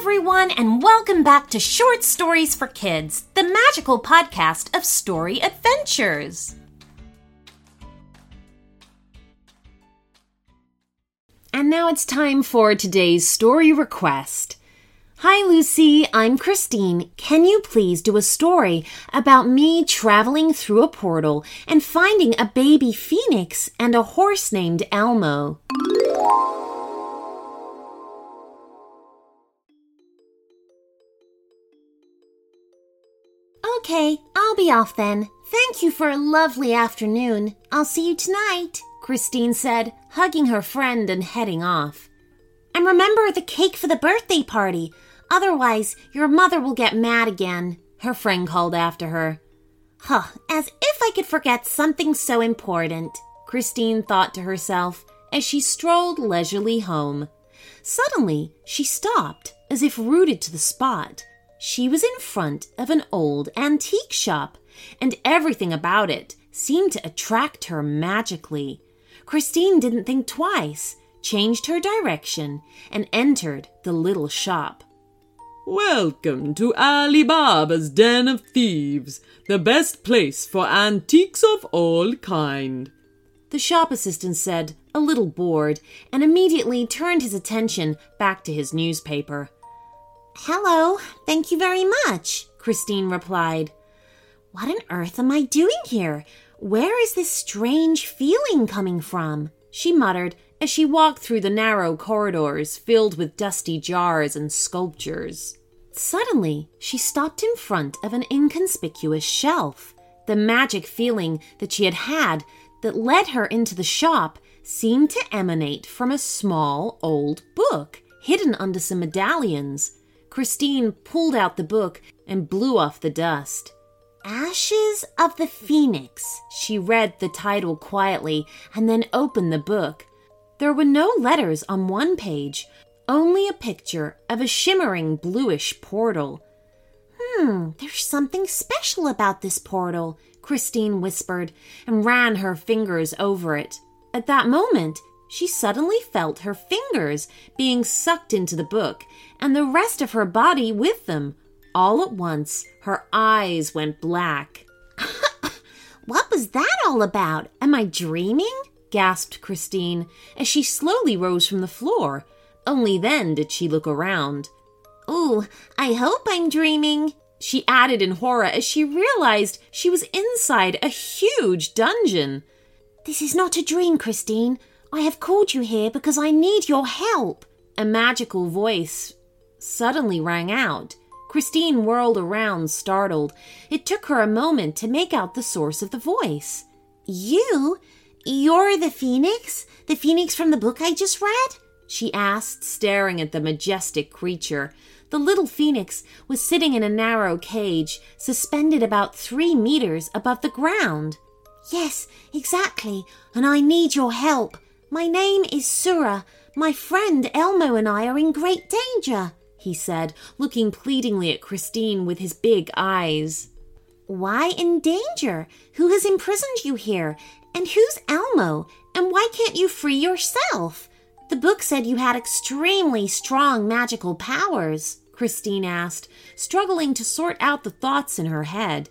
everyone, and welcome back to Short Stories for Kids, the magical podcast of story adventures. And now it's time for today's story request. Hi, Lucy. I'm Christine. Can you please do a story about me traveling through a portal and finding a baby phoenix and a horse named Elmo? Okay, I'll be off then. Thank you for a lovely afternoon. I'll see you tonight, Christine said, hugging her friend and heading off. And remember the cake for the birthday party. Otherwise, your mother will get mad again, her friend called after her. Huh, as if I could forget something so important, Christine thought to herself as she strolled leisurely home. Suddenly, she stopped, as if rooted to the spot. She was in front of an old antique shop, and everything about it seemed to attract her magically. Christine didn't think twice, changed her direction, and entered the little shop. Welcome to Ali Baba's Den of Thieves, the best place for antiques of all kind. The shop assistant said, a little bored, and immediately turned his attention back to his newspaper. Hello, thank you very much, Christine replied. What on earth am I doing here? Where is this strange feeling coming from? She muttered as she walked through the narrow corridors filled with dusty jars and sculptures. Suddenly, she stopped in front of an inconspicuous shelf. The magic feeling that she had had that led her into the shop seemed to emanate from a small old book hidden under some medallions. Christine pulled out the book and blew off the dust. Ashes of the Phoenix. She read the title quietly and then opened the book. There were no letters on one page, only a picture of a shimmering bluish portal. Hmm, there's something special about this portal, Christine whispered and ran her fingers over it. At that moment, she suddenly felt her fingers being sucked into the book and the rest of her body with them. All at once, her eyes went black. what was that all about? Am I dreaming? gasped Christine as she slowly rose from the floor. Only then did she look around. Ooh, I hope I'm dreaming, she added in horror as she realized she was inside a huge dungeon. This is not a dream, Christine. I have called you here because I need your help. A magical voice suddenly rang out. Christine whirled around, startled. It took her a moment to make out the source of the voice. You? You're the phoenix? The phoenix from the book I just read? She asked, staring at the majestic creature. The little phoenix was sitting in a narrow cage, suspended about three meters above the ground. Yes, exactly, and I need your help. My name is Sura. My friend Elmo and I are in great danger, he said, looking pleadingly at Christine with his big eyes. Why in danger? Who has imprisoned you here? And who's Elmo? And why can't you free yourself? The book said you had extremely strong magical powers, Christine asked, struggling to sort out the thoughts in her head.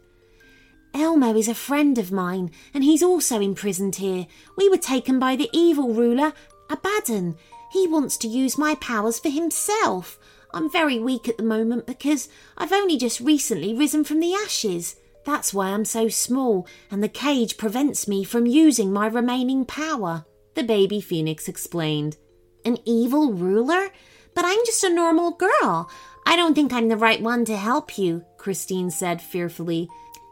Elmo is a friend of mine, and he's also imprisoned here. We were taken by the evil ruler, Abaddon. He wants to use my powers for himself. I'm very weak at the moment because I've only just recently risen from the ashes. That's why I'm so small, and the cage prevents me from using my remaining power, the baby phoenix explained. An evil ruler? But I'm just a normal girl. I don't think I'm the right one to help you, Christine said fearfully.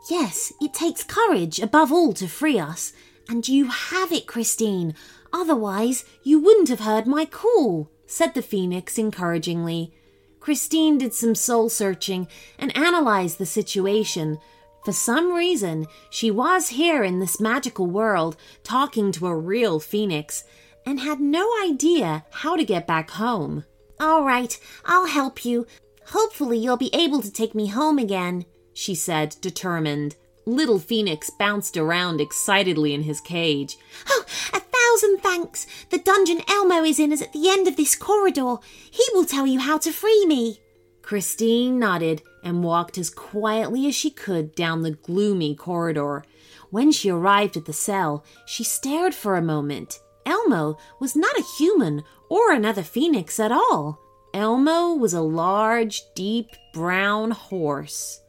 Yes, it takes courage above all to free us. And you have it, Christine. Otherwise, you wouldn't have heard my call, said the phoenix encouragingly. Christine did some soul searching and analyzed the situation. For some reason, she was here in this magical world talking to a real phoenix and had no idea how to get back home. All right, I'll help you. Hopefully, you'll be able to take me home again she said, determined. Little Phoenix bounced around excitedly in his cage. Oh, a thousand thanks! The dungeon Elmo is in is at the end of this corridor. He will tell you how to free me. Christine nodded and walked as quietly as she could down the gloomy corridor. When she arrived at the cell, she stared for a moment. Elmo was not a human or another phoenix at all. Elmo was a large, deep brown horse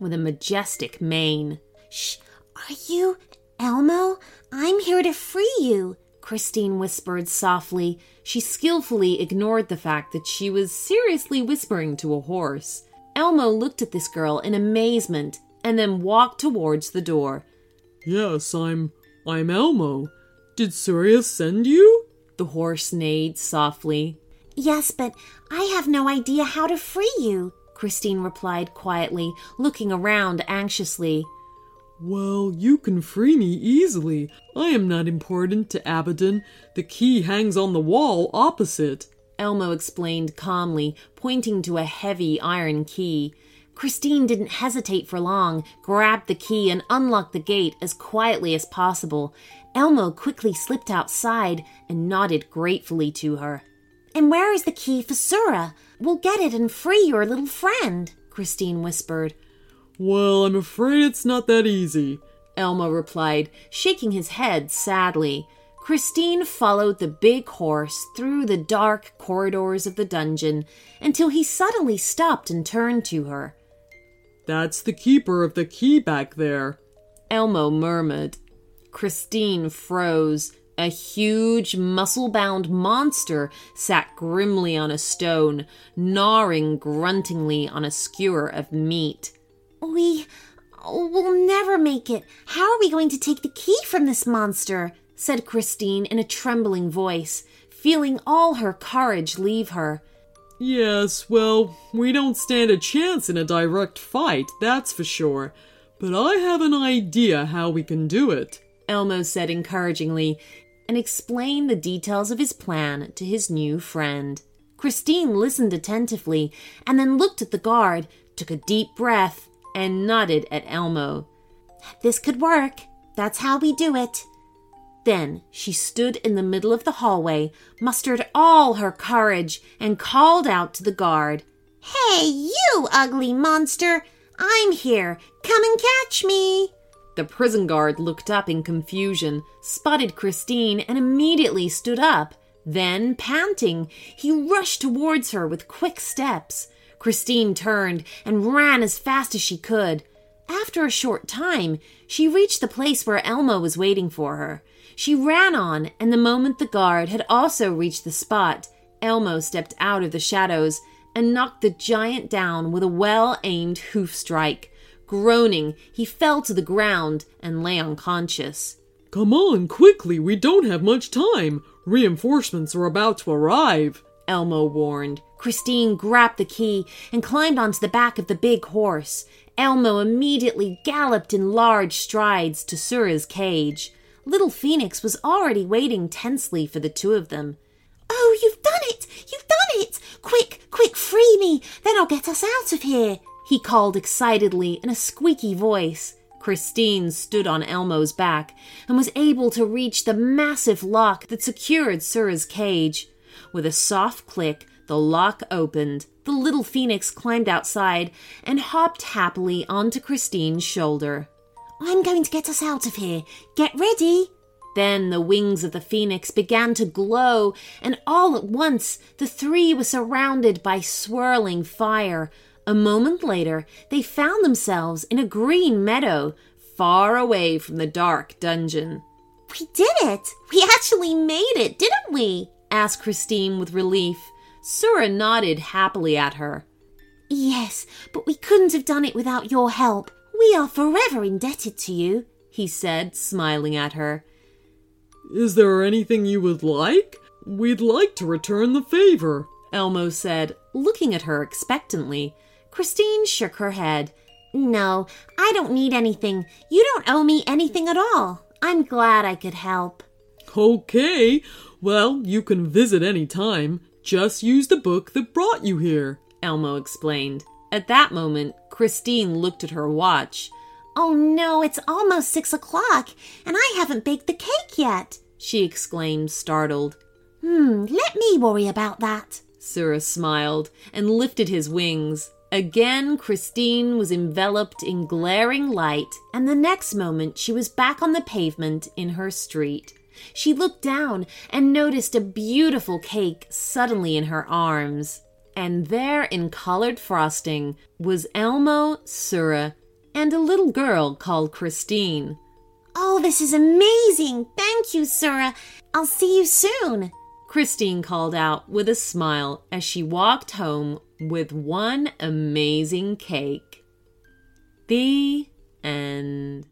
with a majestic mane. Shh, are you Elmo? I'm here to free you, Christine whispered softly. She skillfully ignored the fact that she was seriously whispering to a horse. Elmo looked at this girl in amazement and then walked towards the door. Yes, I'm I'm Elmo. Did Sura send you? The horse neighed softly. Yes, but I have no idea how to free you, Christine replied quietly, looking around anxiously. Well, you can free me easily. I am not important to Abaddon. The key hangs on the wall opposite. Elmo explained calmly, pointing to a heavy iron key. Christine didn't hesitate for long, grabbed the key, and unlocked the gate as quietly as possible. Elmo quickly slipped outside and nodded gratefully to her. And where is the key for Sura? We'll get it and free your little friend, Christine whispered. Well, I'm afraid it's not that easy, Elmo replied, shaking his head sadly. Christine followed the big horse through the dark corridors of the dungeon until he suddenly stopped and turned to her. That's the keeper of the key back there, Elmo murmured. Christine froze. A huge, muscle bound monster sat grimly on a stone, gnawing gruntingly on a skewer of meat. We will never make it. How are we going to take the key from this monster? said Christine in a trembling voice, feeling all her courage leave her. Yes, well, we don't stand a chance in a direct fight, that's for sure. But I have an idea how we can do it, Elmo said encouragingly, and explained the details of his plan to his new friend. Christine listened attentively and then looked at the guard, took a deep breath, and nodded at Elmo. This could work. That's how we do it. Then she stood in the middle of the hallway, mustered all her courage, and called out to the guard Hey, you ugly monster! I'm here. Come and catch me. The prison guard looked up in confusion, spotted Christine, and immediately stood up. Then, panting, he rushed towards her with quick steps. Christine turned and ran as fast as she could. After a short time, she reached the place where Elmo was waiting for her. She ran on, and the moment the guard had also reached the spot, Elmo stepped out of the shadows and knocked the giant down with a well aimed hoof strike. Groaning, he fell to the ground and lay unconscious. Come on, quickly, we don't have much time. Reinforcements are about to arrive, Elmo warned. Christine grabbed the key and climbed onto the back of the big horse. Elmo immediately galloped in large strides to Sura's cage. Little Phoenix was already waiting tensely for the two of them. Oh, you've done it! You've done it! Quick, quick, free me! Then I'll get us out of here! He called excitedly in a squeaky voice. Christine stood on Elmo's back and was able to reach the massive lock that secured Sura's cage. With a soft click, the lock opened. The little phoenix climbed outside and hopped happily onto Christine's shoulder. I'm going to get us out of here. Get ready. Then the wings of the phoenix began to glow, and all at once the three were surrounded by swirling fire. A moment later, they found themselves in a green meadow, far away from the dark dungeon. We did it! We actually made it, didn't we? asked Christine with relief. Sura nodded happily at her. Yes, but we couldn't have done it without your help. We are forever indebted to you, he said, smiling at her. Is there anything you would like? We'd like to return the favor, Elmo said, looking at her expectantly. Christine shook her head. No, I don't need anything. You don't owe me anything at all. I'm glad I could help. Okay. Well, you can visit any time. Just use the book that brought you here, Elmo explained. At that moment, Christine looked at her watch. Oh no, it's almost six o'clock, and I haven't baked the cake yet, she exclaimed, startled. Hmm, let me worry about that, Sura smiled and lifted his wings. Again, Christine was enveloped in glaring light, and the next moment she was back on the pavement in her street. She looked down and noticed a beautiful cake suddenly in her arms. And there, in colored frosting, was Elmo, Sura, and a little girl called Christine. Oh, this is amazing! Thank you, Sura. I'll see you soon. Christine called out with a smile as she walked home with one amazing cake. The end.